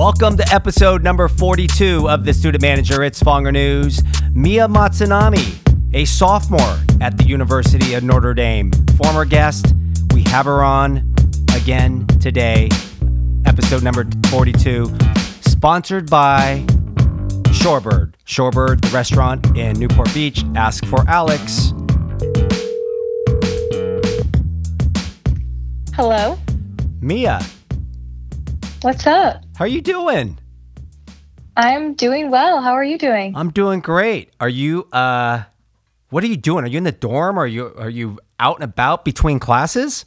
Welcome to episode number 42 of the Student Manager. It's Fonger News. Mia Matsunami, a sophomore at the University of Notre Dame, former guest. We have her on again today, episode number 42, sponsored by Shorebird. Shorebird, the restaurant in Newport Beach. Ask for Alex. Hello. Mia, What's up? How are you doing? I'm doing well. How are you doing? I'm doing great. Are you uh what are you doing? Are you in the dorm? Are you are you out and about between classes?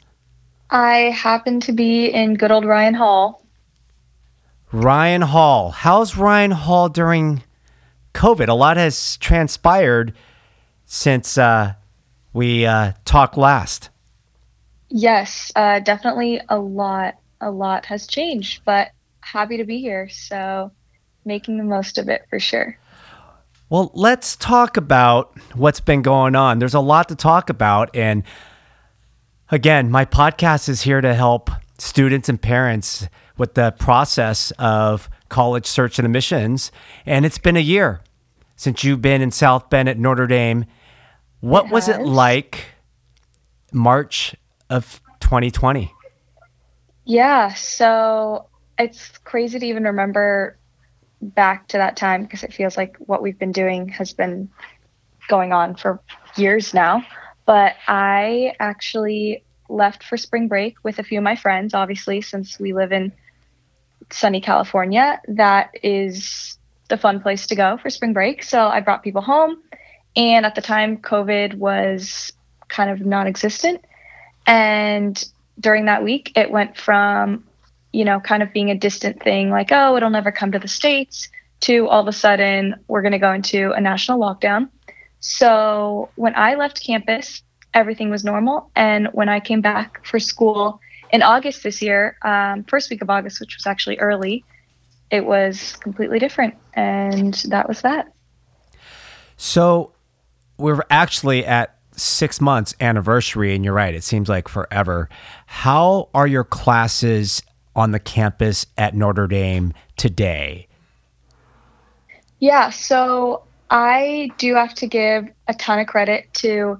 I happen to be in good old Ryan Hall. Ryan Hall. How's Ryan Hall during COVID? A lot has transpired since uh we uh talked last. Yes, uh, definitely a lot, a lot has changed, but happy to be here. So making the most of it for sure. Well, let's talk about what's been going on. There's a lot to talk about. And again, my podcast is here to help students and parents with the process of college search and admissions. And it's been a year since you've been in South Bend at Notre Dame. What It was it like March of 2020? Yeah, so it's crazy to even remember back to that time because it feels like what we've been doing has been going on for years now. But I actually left for spring break with a few of my friends, obviously, since we live in sunny California. That is the fun place to go for spring break. So I brought people home. And at the time, COVID was kind of non existent. And during that week, it went from, you know, kind of being a distant thing, like, oh, it'll never come to the States, to all of a sudden, we're going to go into a national lockdown. So when I left campus, everything was normal. And when I came back for school in August this year, um, first week of August, which was actually early, it was completely different. And that was that. So we're actually at six months anniversary, and you're right, it seems like forever. How are your classes on the campus at Notre Dame today? Yeah, so I do have to give a ton of credit to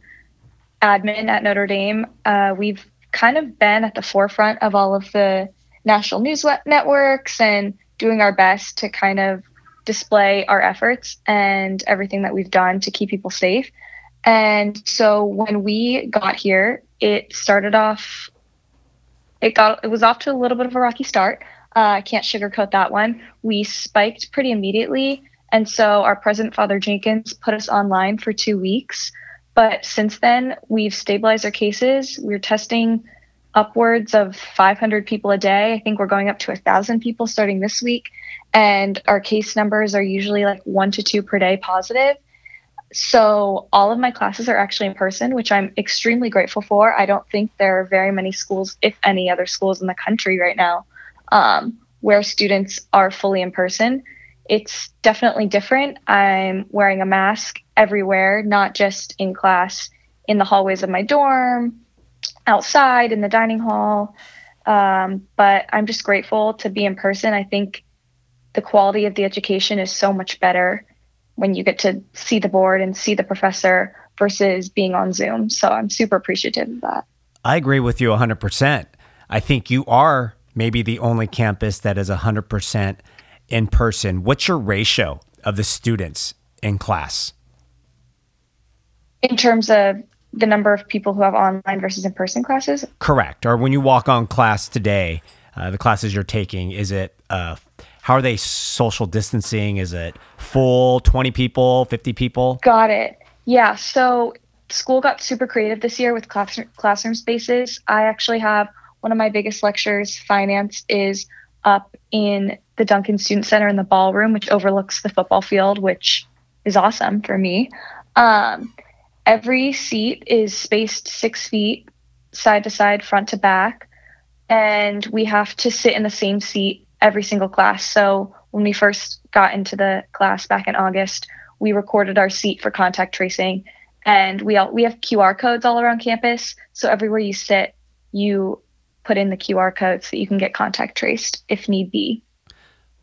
admin at Notre Dame. Uh, we've kind of been at the forefront of all of the national news networks and doing our best to kind of display our efforts and everything that we've done to keep people safe. And so when we got here, it started off it got it was off to a little bit of a rocky start. Uh, I can't sugarcoat that one. We spiked pretty immediately, and so our president, Father Jenkins, put us online for two weeks. But since then, we've stabilized our cases. We're testing upwards of 500 people a day. I think we're going up to a thousand people starting this week, and our case numbers are usually like one to two per day positive. So all of my classes are actually in person, which I'm extremely grateful for. I don't think there are very many schools, if any other schools in the country right now, um, where students are fully in person. It's definitely different. I'm wearing a mask everywhere, not just in class, in the hallways of my dorm, outside, in the dining hall. Um, but I'm just grateful to be in person. I think the quality of the education is so much better when you get to see the board and see the professor versus being on Zoom. So I'm super appreciative of that. I agree with you 100%. I think you are maybe the only campus that is 100% in person. What's your ratio of the students in class? In terms of the number of people who have online versus in person classes, Correct. Or when you walk on class today, uh, the classes you're taking, is it, uh, how are they social distancing? Is it full 20 people, 50 people? got it. Yeah. So school got super creative this year with class- classroom spaces. I actually have one of my biggest lectures, finance, is up in the Duncan Student Center in the ballroom, which overlooks the football field, which is awesome for me. Um, every seat is spaced six feet side to side, front to back, and we have to sit in the same seat every single class. So when we first got into the class back in August, we recorded our seat for contact tracing, and we all we have QR codes all around campus. So everywhere you sit, you put in the QR code so you can get contact traced if need be.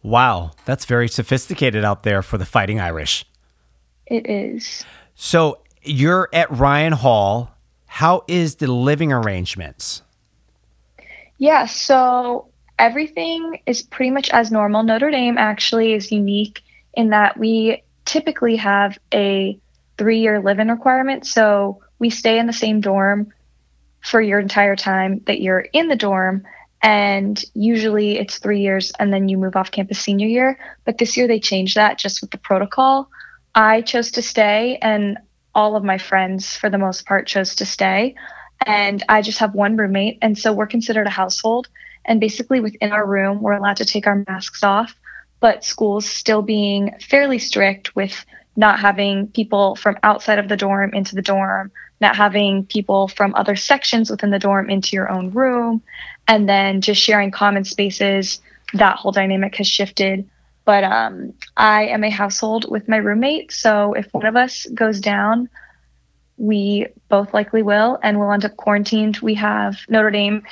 Wow, that's very sophisticated out there for the Fighting Irish. It is. So you're at Ryan Hall. How is the living arrangements? Yeah, so everything is pretty much as normal. Notre Dame actually is unique in that we typically have a three year live in requirement. So we stay in the same dorm for your entire time that you're in the dorm. And usually it's three years and then you move off campus senior year. But this year they changed that just with the protocol. I chose to stay, and all of my friends, for the most part, chose to stay. And I just have one roommate. And so we're considered a household. And basically, within our room, we're allowed to take our masks off, but schools still being fairly strict with not having people from outside of the dorm into the dorm, not having people from other sections within the dorm into your own room, and then just sharing common spaces. That whole dynamic has shifted. But um, I am a household with my roommate. So if one of us goes down, we both likely will, and we'll end up quarantined. We have Notre Dame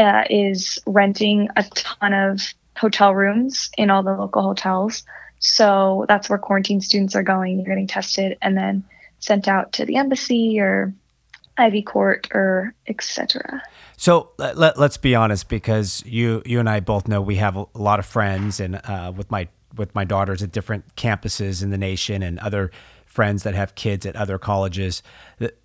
uh, is renting a ton of hotel rooms in all the local hotels. So that's where quarantine students are going. They're getting tested and then sent out to the embassy or Ivy Court or etc. So let, let, us be honest, because you you and I both know we have a, lot of friends, and uh, with my with my daughters at different campuses in the nation, and other friends that have kids at other colleges,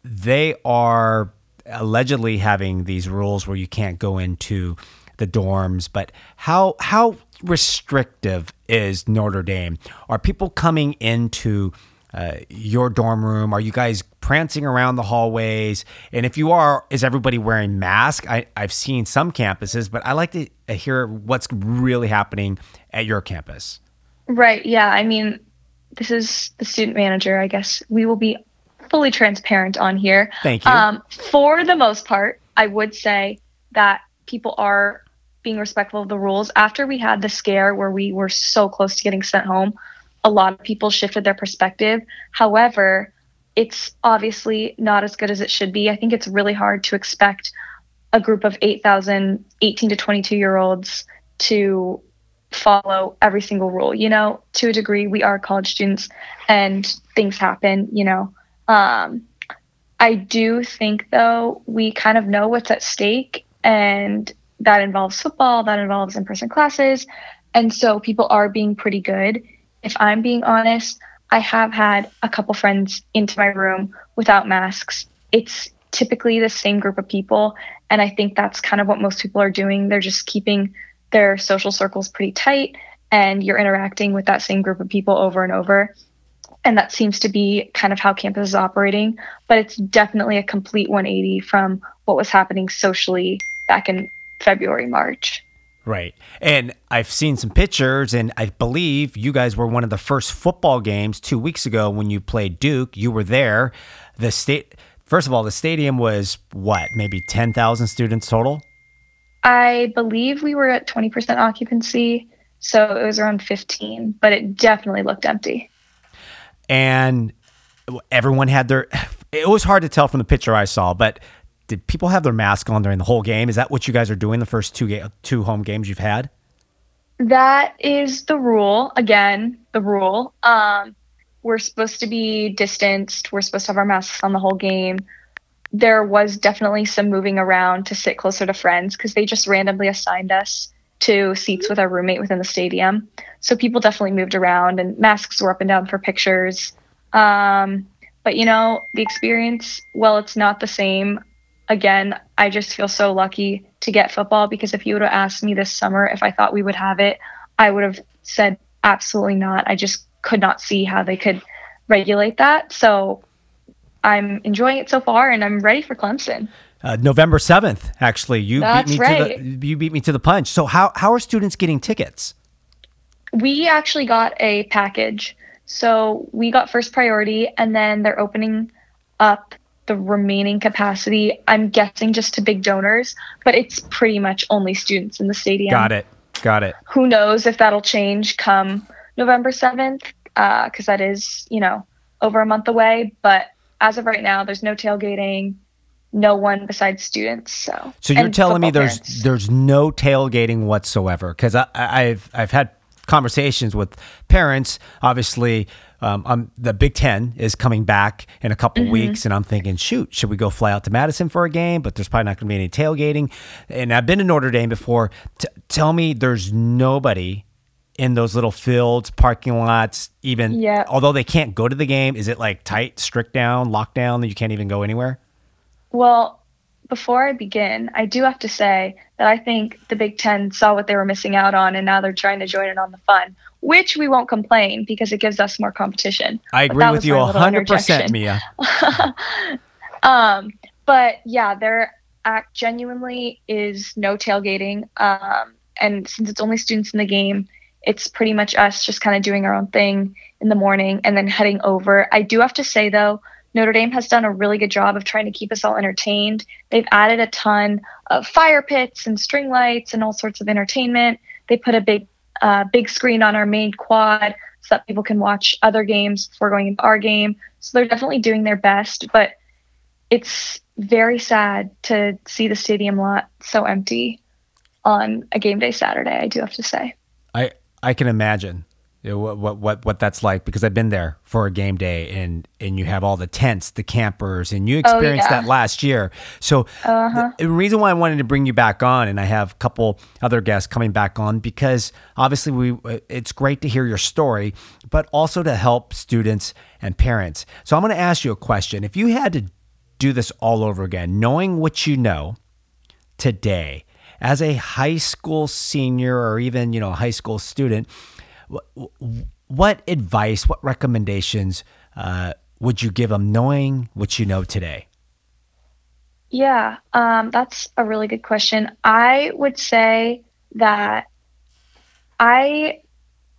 they are allegedly having these rules where you can't go into the dorms. But how how restrictive is Notre Dame? Are people coming into uh, your dorm room? Are you guys prancing around the hallways? And if you are, is everybody wearing masks? I, I've seen some campuses, but I like to hear what's really happening at your campus. Right. Yeah. I mean, this is the student manager. I guess we will be fully transparent on here. Thank you. Um, for the most part, I would say that people are being respectful of the rules. After we had the scare where we were so close to getting sent home, a lot of people shifted their perspective. However, it's obviously not as good as it should be. I think it's really hard to expect a group of 8,000 18 to 22 year olds to follow every single rule. You know, to a degree, we are college students and things happen, you know. Um, I do think, though, we kind of know what's at stake, and that involves football, that involves in person classes. And so people are being pretty good if I'm being honest, I have had a couple friends into my room without masks. It's typically the same group of people. And I think that's kind of what most people are doing. They're just keeping their social circles pretty tight, and you're interacting with that same group of people over and over. And that seems to be kind of how campus is operating. But it's definitely a complete 180 from what was happening socially back in February, March. Right. And I've seen some pictures, and I believe you guys were one of the first football games two weeks ago when you played Duke. You were there. The state, first of all, the stadium was what, maybe 10,000 students total? I believe we were at 20% occupancy. So it was around 15, but it definitely looked empty. And everyone had their, it was hard to tell from the picture I saw, but did people have their mask on during the whole game? Is that what you guys are doing the first two ga- two home games you've had? That is the rule. Again, the rule. Um, we're supposed to be distanced. We're supposed to have our masks on the whole game. There was definitely some moving around to sit closer to friends because they just randomly assigned us to seats with our roommate within the stadium. So people definitely moved around and masks were up and down for pictures. Um, but you know, the experience, well, it's not the same again, I just feel so lucky to get football because if you would have asked me this summer if I thought we would have it, I would have said absolutely not. I just could not see how they could regulate that. So I'm enjoying it so far and I'm ready for Clemson. Uh, November 7th, actually. You That's beat me right. to the you beat me to the punch. So how how are students getting tickets? We actually got a package. So we got first priority and then they're opening up the remaining capacity, I'm guessing just to big donors, but it's pretty much only students in the stadium. Got it. Got it. Who knows if that'll change come November 7th, because uh, that is, you know, over a month away. But as of right now, there's no tailgating, no one besides students. So, so you're telling me there's parents. there's no tailgating whatsoever? Because I've I've had conversations with parents. Obviously, um, um, the Big Ten is coming back in a couple mm-hmm. weeks, and I'm thinking, shoot, should we go fly out to Madison for a game? But there's probably not going to be any tailgating. And I've been to Notre Dame before. T- tell me, there's nobody in those little fields, parking lots, even yeah. although they can't go to the game, is it like tight, strict down, lockdown that you can't even go anywhere? Well, before I begin, I do have to say that I think the Big Ten saw what they were missing out on and now they're trying to join in on the fun, which we won't complain because it gives us more competition. I agree with you 100%, Mia. um, but yeah, there act genuinely is no tailgating. Um, and since it's only students in the game, it's pretty much us just kind of doing our own thing in the morning and then heading over. I do have to say though, Notre Dame has done a really good job of trying to keep us all entertained. They've added a ton of fire pits and string lights and all sorts of entertainment. They put a big uh, big screen on our main quad so that people can watch other games before going into our game. So they're definitely doing their best, but it's very sad to see the stadium lot so empty on a game day Saturday, I do have to say. I I can imagine what, what what what that's like because I've been there for a game day and and you have all the tents, the campers, and you oh, experienced oh, yeah. that last year. So uh-huh. the, the reason why I wanted to bring you back on, and I have a couple other guests coming back on because obviously we it's great to hear your story, but also to help students and parents. So I'm going to ask you a question: If you had to do this all over again, knowing what you know today as a high school senior or even you know a high school student what advice, what recommendations uh, would you give them knowing what you know today? Yeah, um, that's a really good question. I would say that I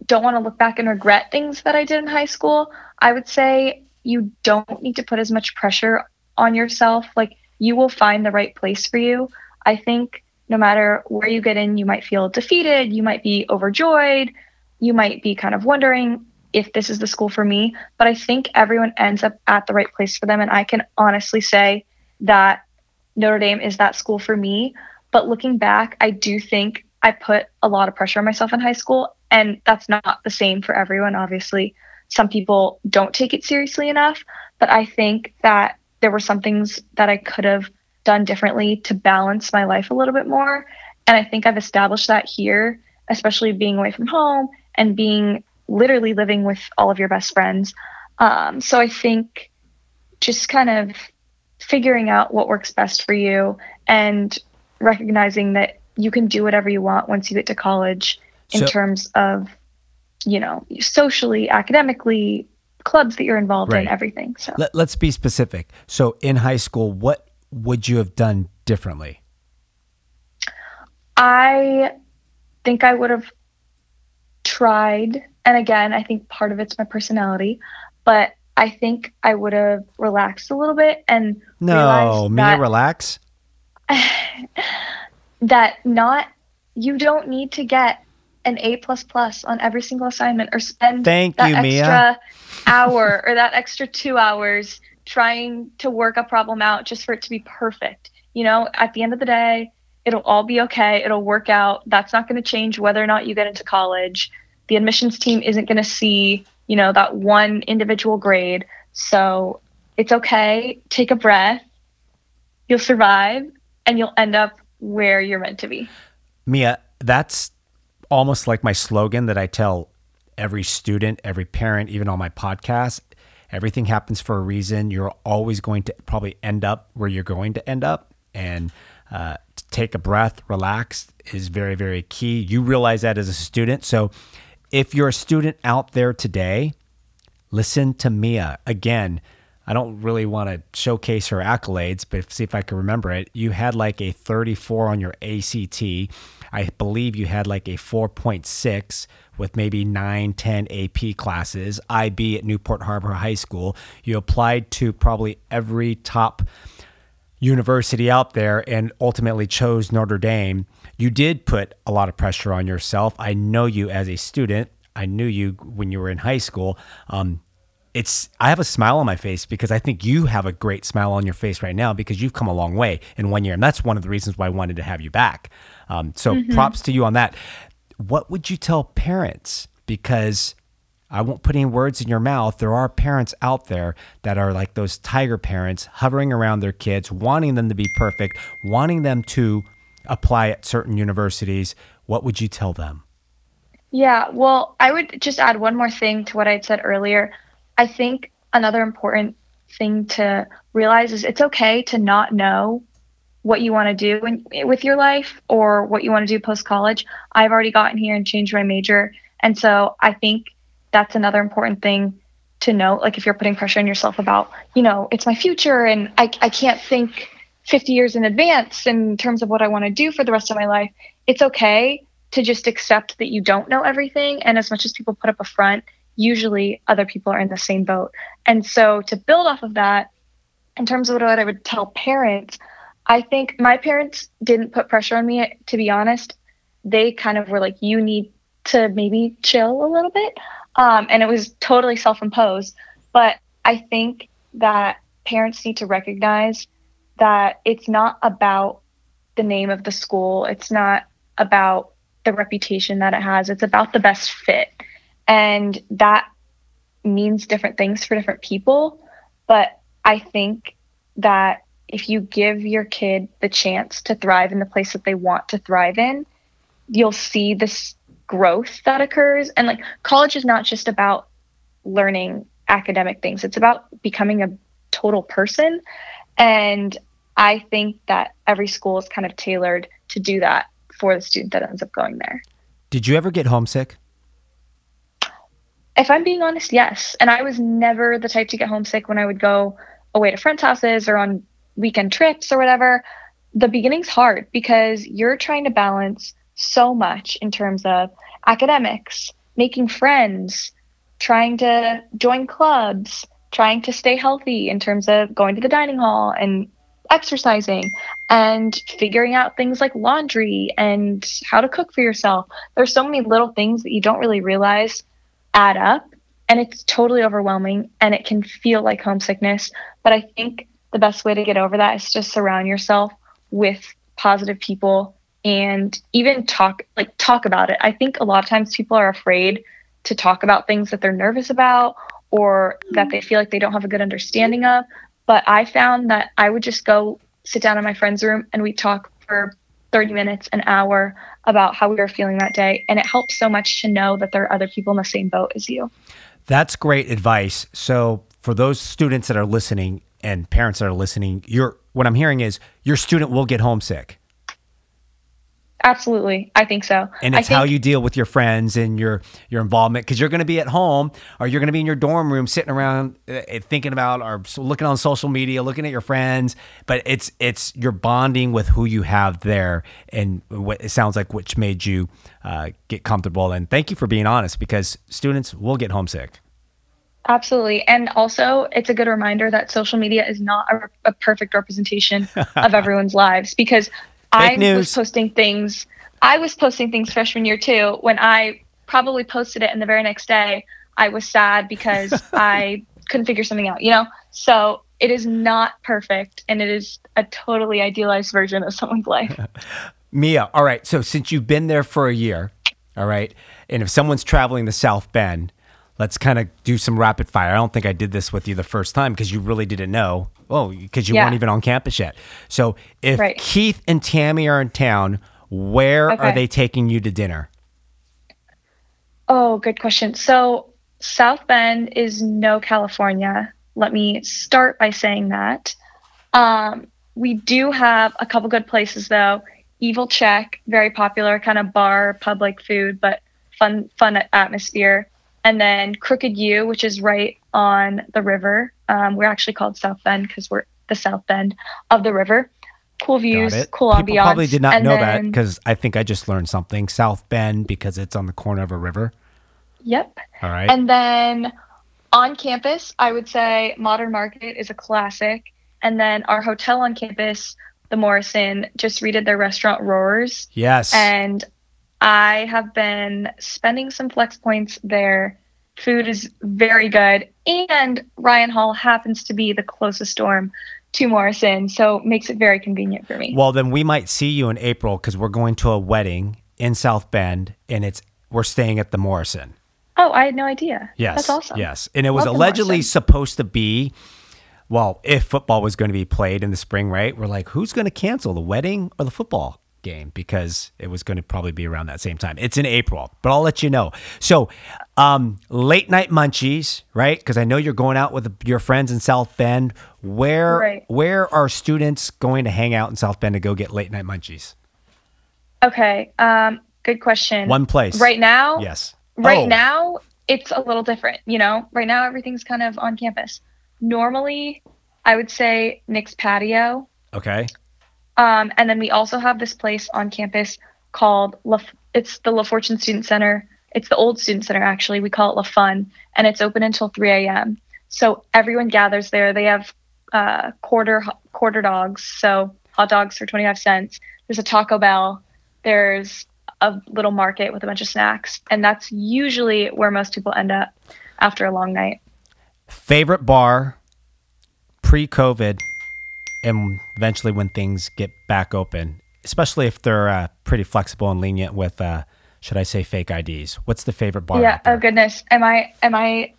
don't want to look back and regret things that I did in high school. I would say you don't need to put as much pressure on yourself. Like, you will find the right place for you. I think no matter where you get in, you might feel defeated, you might be overjoyed, you might be kind of wondering if this is the school for me, but I think everyone ends up at the right place for them. And I can honestly say that Notre Dame is that school for me. But looking back, I do think I put a lot of pressure on myself in high school. And that's not the same for everyone, obviously. Some people don't take it seriously enough. But I think that there were some things that I could have done differently to balance my life a little bit more. And I think I've established that here, especially being away from home and being literally living with all of your best friends. Um, so I think just kind of figuring out what works best for you and recognizing that you can do whatever you want once you get to college in so, terms of you know socially academically clubs that you're involved right. in everything so Let, let's be specific so in high school what would you have done differently i think i would have tried, and again, I think part of it's my personality, but I think I would have relaxed a little bit and no, me relax. that not you don't need to get an A plus plus on every single assignment or spend Thank that you, extra Mia. hour or that extra two hours trying to work a problem out just for it to be perfect. You know, at the end of the day, It'll all be okay. It'll work out. That's not going to change whether or not you get into college. The admissions team isn't going to see, you know, that one individual grade. So it's okay. Take a breath. You'll survive and you'll end up where you're meant to be. Mia, that's almost like my slogan that I tell every student, every parent, even on my podcast. Everything happens for a reason. You're always going to probably end up where you're going to end up. And uh, take a breath, relax is very, very key. You realize that as a student. So if you're a student out there today, listen to Mia. Again, I don't really want to showcase her accolades, but see if I can remember it. You had like a 34 on your ACT. I believe you had like a 4.6 with maybe 9, 10 AP classes, IB at Newport Harbor High School. You applied to probably every top university out there and ultimately chose Notre Dame, you did put a lot of pressure on yourself. I know you as a student. I knew you when you were in high school. Um, it's I have a smile on my face because I think you have a great smile on your face right now because you've come a long way in one year, and that's one of the reasons why I wanted to have you back. Um, so mm-hmm. props to you on that. what would you tell parents? Because I won't put any words in your mouth. There are parents out there that are like those tiger parents hovering around their kids, wanting them to be perfect, wanting them to apply at certain universities. What would you tell them? Yeah, well, I would just add one more thing to what I'd said earlier. I think another important thing to realize is it's okay to not know what you want to do in, with your life or what you want to do post college. I've already gotten here and changed my major. And so I think that's another important thing to note. Like if you're putting pressure on yourself about, you know, it's my future and I, I can't think 50 years in advance in terms of what I want to do for the rest of my life, it's okay to just accept that you don't know everything. And as much as people put up a front, usually other people are in the same boat. And so to build off of that, in terms of what I would tell parents, I think my parents didn't put pressure on me, to be honest. They kind of were like, you need to maybe chill a little bit. Um, and it was totally self imposed. But I think that parents need to recognize that it's not about the name of the school, it's not about the reputation that it has, it's about the best fit. And that means different things for different people. But I think that if you give your kid the chance to thrive in the place that they want to thrive in, you'll see this growth that occurs. And like college is not just about learning academic things, it's about becoming a total person. And I think that every school is kind of tailored to do that for the student that ends up going there. Did you ever get homesick? If I'm being honest, yes. And I was never the type to get homesick when I would go away to friends' houses or on weekend trips or whatever, the beginning's hard because you're trying to balance so much in terms of academics, making friends, trying to join clubs, trying to stay healthy in terms of going to the dining hall and exercising and figuring out things like laundry and how to cook for yourself. There's so many little things that you don't really realize add up and it's totally overwhelming and it can feel like homesickness. But I think the best way to get over that is to surround yourself with positive people and even talk like talk about it. I think a lot of times people are afraid to talk about things that they're nervous about or that they feel like they don't have a good understanding of. But I found that I would just go sit down in my friend's room and we'd talk for 30 minutes, an hour about how we were feeling that day. And it helps so much to know that there are other people in the same boat as you. That's great advice. So, for those students that are listening, and parents that are listening, you're what I'm hearing is your student will get homesick. Absolutely, I think so. And it's think, how you deal with your friends and your your involvement because you're going to be at home or you're going to be in your dorm room sitting around uh, thinking about or looking on social media, looking at your friends. But it's it's you're bonding with who you have there, and what it sounds like which made you uh, get comfortable. And thank you for being honest because students will get homesick. Absolutely. And also, it's a good reminder that social media is not a, a perfect representation of everyone's lives because I news. was posting things. I was posting things freshman year too. When I probably posted it, and the very next day, I was sad because I couldn't figure something out, you know? So it is not perfect, and it is a totally idealized version of someone's life. Mia, all right. So since you've been there for a year, all right, and if someone's traveling to South Bend, let's kind of do some rapid fire. I don't think I did this with you the first time because you really didn't know. Oh, because you yeah. weren't even on campus yet. So if right. Keith and Tammy are in town, where okay. are they taking you to dinner? Oh, good question. So South Bend is no California. Let me start by saying that. Um, we do have a couple good places though. Evil Czech, very popular, kind of bar, public food, but fun, fun atmosphere and then Crooked Ewe, which is right on the river. Um, we're actually called South Bend because we're the south bend of the river. Cool views, cool ambiance. People. Probably did not and know then, that because I think I just learned something. South Bend because it's on the corner of a river. Yep. All right. And then on campus, I would say Modern Market is a classic. And then our hotel on campus, the Morris Inn, just redid their restaurant Rohr's. Yes. And I have been spending some flex points there. Food is very good, and Ryan Hall happens to be the closest dorm to Morris Inn, so makes it very convenient for me. Well, then we might see you in April because we're going to a wedding in South Bend, and it's we're staying at the Morris Inn. Oh, I had no idea. Yes, that's awesome. Yes, and it was allegedly Morris Inn. supposed to be. Well, if football was going to be played in the spring, right? We're like, who's going to cancel the wedding or the football game because it was going to probably be around that same time. It's in April, but I'll let you know. So, um, late night munchies, right? Because I know you're going out with your friends in South Bend. Where Right. where are students going to hang out in South Bend to go get late night munchies? Okay. Um, good question. One place. Right now, Yes. right Oh, now it's a little different. You know, right now everything's kind of on campus. Normally, I would say Nick's patio. Okay. Um, and then we also have this place on campus called La, it's the La Fortune Student Center. It's the old student center actually. We call it La Fun, and it's open until 3 a.m. So everyone gathers there. They have uh, quarter quarter dogs, so hot dogs for 25 cents. There's a Taco Bell. There's a little market with a bunch of snacks, and that's usually where most people end up after a long night. Favorite bar pre COVID and eventually when things get back open, especially if they're uh, pretty flexible and lenient with, uh, should I say, fake IDs? What's the favorite bar? yeah. Oh goodness. Am I am I?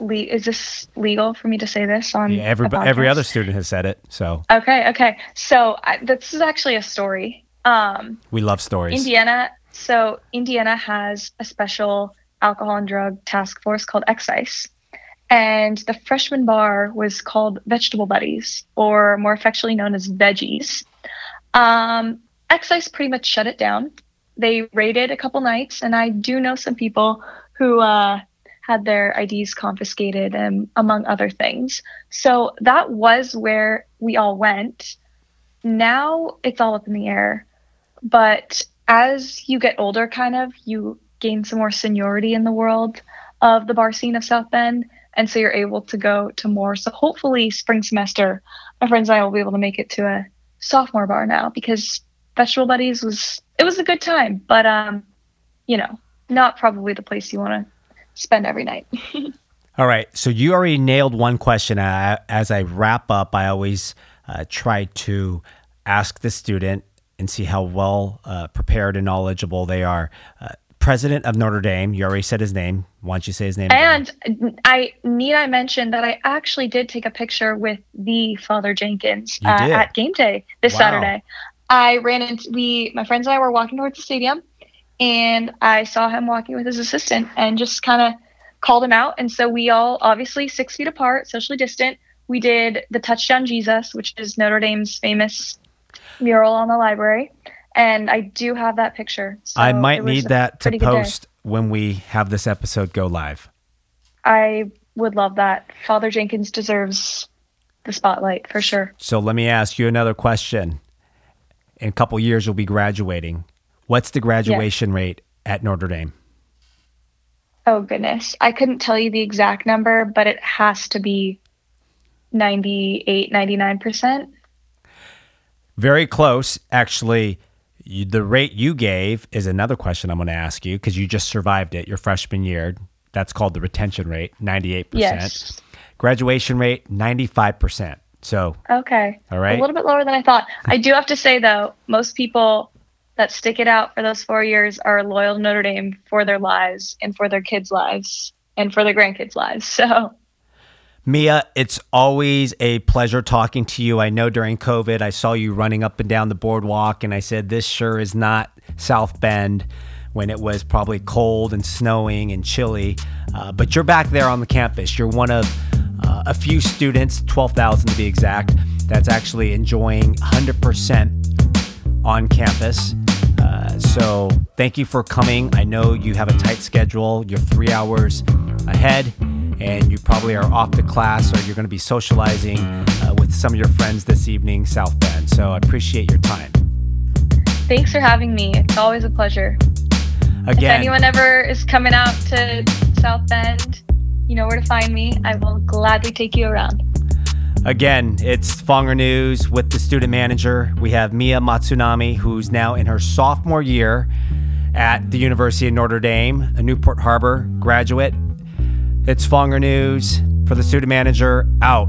Le- is this legal for me to say this on Yeah, every, every other student has said it. So Okay, okay. So I, this is actually a story. Um, we love stories. Indiana. So Indiana has a special alcohol and drug task force called Excise, and the freshman bar was called Vegetable Buddies, or more affectionately known as Veggies. Um, Excise pretty much shut it down. They raided a couple nights, and I do know some people who uh, had their IDs confiscated, and among other things. So that was where we all went. Now it's all up in the air. But as you get older, kind of, you gain some more seniority in the world of the bar scene of South Bend. And so you're able to go to more. So hopefully, spring semester, my friends and I will be able to make it to a sophomore bar now because Vegetable Buddies was, it was a good time. But, um, you know, not probably the place you want to spend every night. All right. So you already nailed one question. Uh, as I wrap up, I always uh, try to ask the student and see how well uh, prepared and knowledgeable they are. Uh, President of Notre Dame, you already said his name. Why don't you say his name? again? And I need I mention that I actually did take a picture with the Father Jenkins uh, at game day this Wow. Saturday. I ran into we my friends and I were walking towards the stadium, and I saw him walking with his assistant and just kind of called him out. And so we all obviously six feet apart, socially distant. We did the touchdown Jesus, which is Notre Dame's famous mural on the library. And I do have that picture. So I might need that to pretty good day. post when we have this episode go live. I would love that. Father Jenkins deserves the spotlight for sure. So let me ask you another question. In a couple years, you'll be graduating. What's the graduation rate at Notre Dame? Oh goodness. I couldn't tell you the exact number, but it has to be 98, 99%. Very close. Actually, you, the rate you gave is another question I'm going to ask you because you just survived it your freshman year. That's called the retention rate, 98%. Yes. Graduation rate, 95%. So, Okay. All right. A little bit lower than I thought. I do have to say though, most people that stick it out for those 4 years are loyal to Notre Dame for their lives and for their kids' lives and for their grandkids' lives. So, Mia, it's always a pleasure talking to you. I know during COVID, I saw you running up and down the boardwalk, and I said, This sure is not South Bend when it was probably cold and snowing and chilly. Uh, but you're back there on the campus. You're one of uh, a few students, 12,000 to be exact, that's actually enjoying 100% on campus. Uh, so thank you for coming. I know you have a tight schedule. You're three hours ahead, and you probably are off to class or you're going to be socializing uh, with some of your friends this evening, South Bend. So I appreciate your time. thanks for having me. It's always a pleasure. Again, If anyone ever is coming out to South Bend, you know where to find me. I will gladly take you around. Again, it's Fonger News with the student manager. We have Mia Matsunami, who's now in her sophomore year at the University of Notre Dame, a Newport Harbor graduate. It's Fonger News for the student manager out.